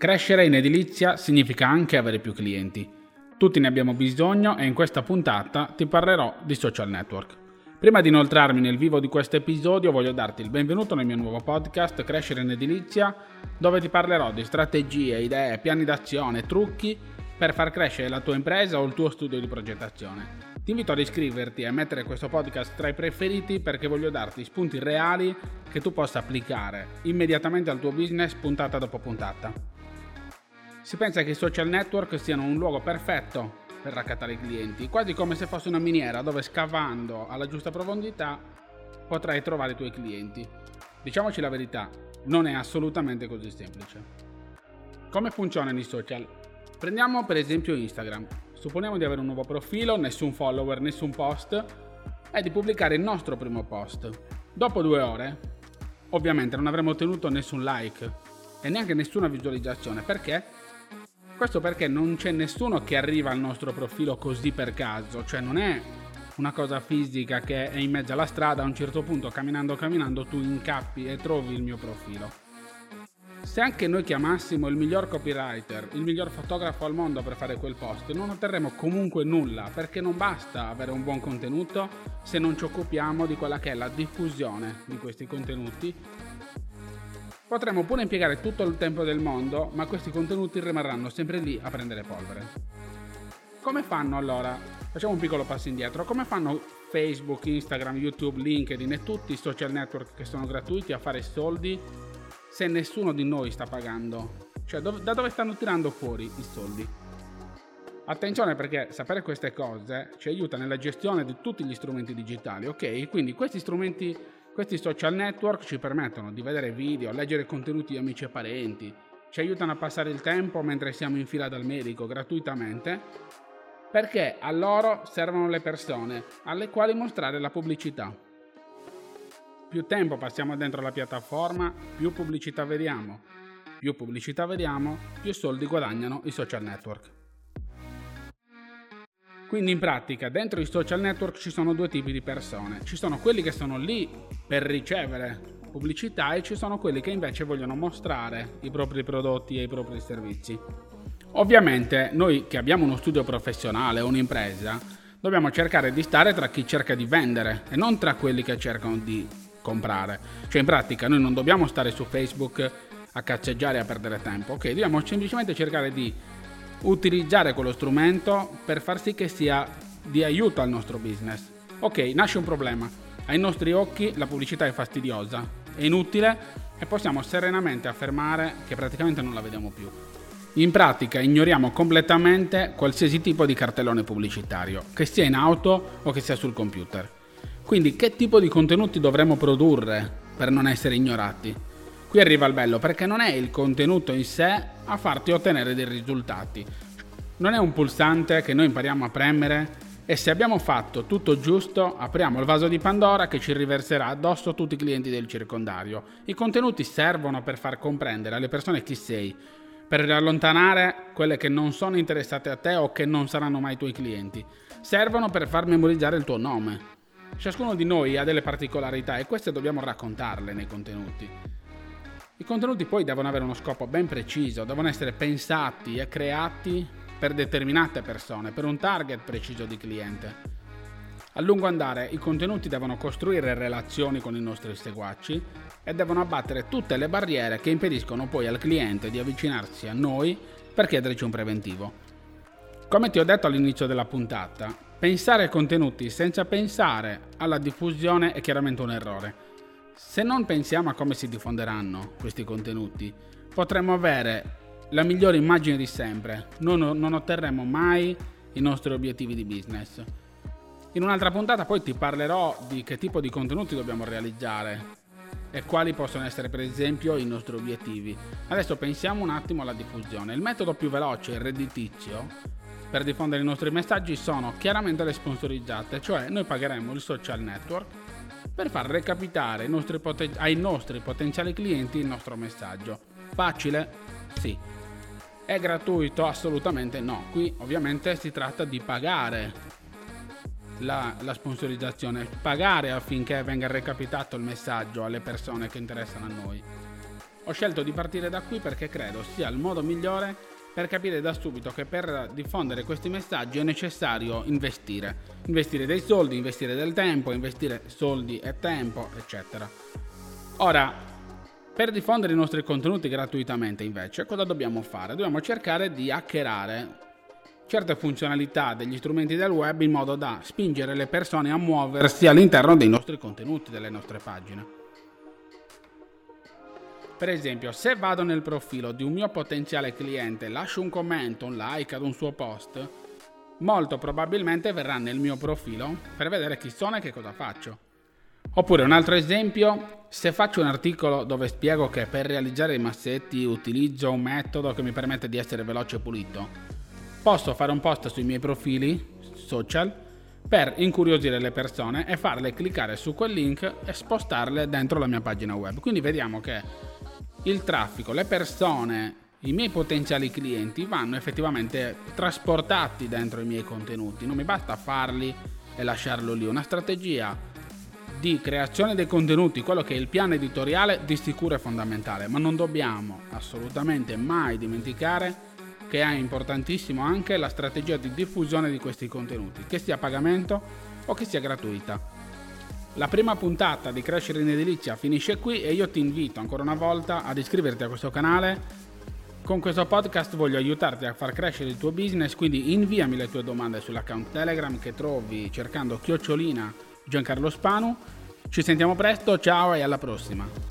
Crescere in edilizia significa anche avere più clienti. Tutti ne abbiamo bisogno e in questa puntata ti parlerò di social network. Prima di inoltrarmi nel vivo di questo episodio voglio darti il benvenuto nel mio nuovo podcast Crescere in edilizia dove ti parlerò di strategie, idee, piani d'azione, trucchi per far crescere la tua impresa o il tuo studio di progettazione. Ti invito ad iscriverti e a mettere questo podcast tra i preferiti perché voglio darti spunti reali che tu possa applicare immediatamente al tuo business puntata dopo puntata. Si pensa che i social network siano un luogo perfetto per raccattare i clienti, quasi come se fosse una miniera dove scavando alla giusta profondità potrai trovare i tuoi clienti. Diciamoci la verità, non è assolutamente così semplice. Come funzionano i social? Prendiamo per esempio Instagram. Supponiamo di avere un nuovo profilo, nessun follower, nessun post e di pubblicare il nostro primo post. Dopo due ore, ovviamente non avremo ottenuto nessun like e neanche nessuna visualizzazione. Perché? Questo perché non c'è nessuno che arriva al nostro profilo così per caso, cioè non è una cosa fisica che è in mezzo alla strada, a un certo punto camminando camminando tu incappi e trovi il mio profilo. Se anche noi chiamassimo il miglior copywriter, il miglior fotografo al mondo per fare quel post, non otterremo comunque nulla, perché non basta avere un buon contenuto se non ci occupiamo di quella che è la diffusione di questi contenuti Potremmo pure impiegare tutto il tempo del mondo, ma questi contenuti rimarranno sempre lì a prendere polvere. Come fanno allora? Facciamo un piccolo passo indietro. Come fanno Facebook, Instagram, YouTube, LinkedIn e tutti i social network che sono gratuiti a fare soldi se nessuno di noi sta pagando? Cioè, da dove stanno tirando fuori i soldi? Attenzione perché sapere queste cose ci aiuta nella gestione di tutti gli strumenti digitali, ok? Quindi questi strumenti questi social network ci permettono di vedere video, leggere contenuti di amici e parenti, ci aiutano a passare il tempo mentre siamo in fila dal medico gratuitamente, perché a loro servono le persone alle quali mostrare la pubblicità. Più tempo passiamo dentro la piattaforma, più pubblicità vediamo. Più pubblicità vediamo, più soldi guadagnano i social network. Quindi in pratica dentro i social network ci sono due tipi di persone. Ci sono quelli che sono lì per ricevere pubblicità e ci sono quelli che invece vogliono mostrare i propri prodotti e i propri servizi. Ovviamente noi che abbiamo uno studio professionale o un'impresa dobbiamo cercare di stare tra chi cerca di vendere e non tra quelli che cercano di comprare. Cioè in pratica noi non dobbiamo stare su Facebook a cazzeggiare e a perdere tempo, ok? Dobbiamo semplicemente cercare di utilizzare quello strumento per far sì che sia di aiuto al nostro business. Ok, nasce un problema. Ai nostri occhi la pubblicità è fastidiosa, è inutile e possiamo serenamente affermare che praticamente non la vediamo più. In pratica ignoriamo completamente qualsiasi tipo di cartellone pubblicitario, che sia in auto o che sia sul computer. Quindi che tipo di contenuti dovremmo produrre per non essere ignorati? Qui arriva il bello perché non è il contenuto in sé a farti ottenere dei risultati. Non è un pulsante che noi impariamo a premere e se abbiamo fatto tutto giusto apriamo il vaso di Pandora che ci riverserà addosso tutti i clienti del circondario. I contenuti servono per far comprendere alle persone chi sei, per allontanare quelle che non sono interessate a te o che non saranno mai tuoi clienti. Servono per far memorizzare il tuo nome. Ciascuno di noi ha delle particolarità e queste dobbiamo raccontarle nei contenuti. I contenuti poi devono avere uno scopo ben preciso, devono essere pensati e creati per determinate persone, per un target preciso di cliente. A lungo andare i contenuti devono costruire relazioni con i nostri seguaci e devono abbattere tutte le barriere che impediscono poi al cliente di avvicinarsi a noi per chiederci un preventivo. Come ti ho detto all'inizio della puntata, pensare ai contenuti senza pensare alla diffusione è chiaramente un errore se non pensiamo a come si diffonderanno questi contenuti, potremmo avere la migliore immagine di sempre, non, non otterremo mai i nostri obiettivi di business. In un'altra puntata poi ti parlerò di che tipo di contenuti dobbiamo realizzare e quali possono essere per esempio i nostri obiettivi. Adesso pensiamo un attimo alla diffusione. Il metodo più veloce e redditizio per diffondere i nostri messaggi sono chiaramente le sponsorizzate, cioè noi pagheremo il social network per far recapitare nostri poten- ai nostri potenziali clienti il nostro messaggio. Facile? Sì. È gratuito? Assolutamente no. Qui ovviamente si tratta di pagare la, la, sponsorizzazione, pagare affinché venga recapitato il messaggio alle persone che interessano a noi. Ho scelto di partire da qui perché credo sia il modo migliore per capire da subito che per diffondere questi messaggi è necessario investire. Investire dei soldi, investire del tempo, investire soldi e tempo, eccetera. Ora, per diffondere i nostri contenuti gratuitamente invece, cosa dobbiamo fare? Dobbiamo cercare di hackerare certe funzionalità degli strumenti del web in modo da spingere le persone a muoversi all'interno dei nostri contenuti, delle nostre pagine. Per esempio, se vado nel profilo di un mio potenziale cliente, lascio un commento, un like ad un suo post, molto probabilmente verrà nel mio profilo per vedere chi sono e che cosa faccio. Oppure un altro esempio, se faccio un articolo dove spiego che per realizzare i massetti utilizzo un metodo che mi permette di essere veloce e pulito, posso fare un post sui miei profili social per incuriosire le persone e farle cliccare su quel link e spostarle dentro la mia pagina web. Quindi vediamo che il traffico, le persone, i miei potenziali clienti vanno effettivamente trasportati dentro i miei contenuti. Non mi basta farli e lasciarlo lì. Una strategia di creazione dei contenuti, quello che è il piano editoriale, di sicuro è fondamentale, ma non dobbiamo assolutamente mai dimenticare che è importantissimo anche la strategia di diffusione di questi contenuti, che sia a pagamento o che sia gratuita. La prima puntata di Crescere in Edilizia finisce qui e io ti invito ancora una volta ad iscriverti a questo canale. Con questo podcast voglio aiutarti a far crescere il tuo business, quindi inviami le tue domande sull'account Telegram che trovi cercando chiocciolina Giancarlo Spanu. Ci sentiamo presto, ciao e alla prossima!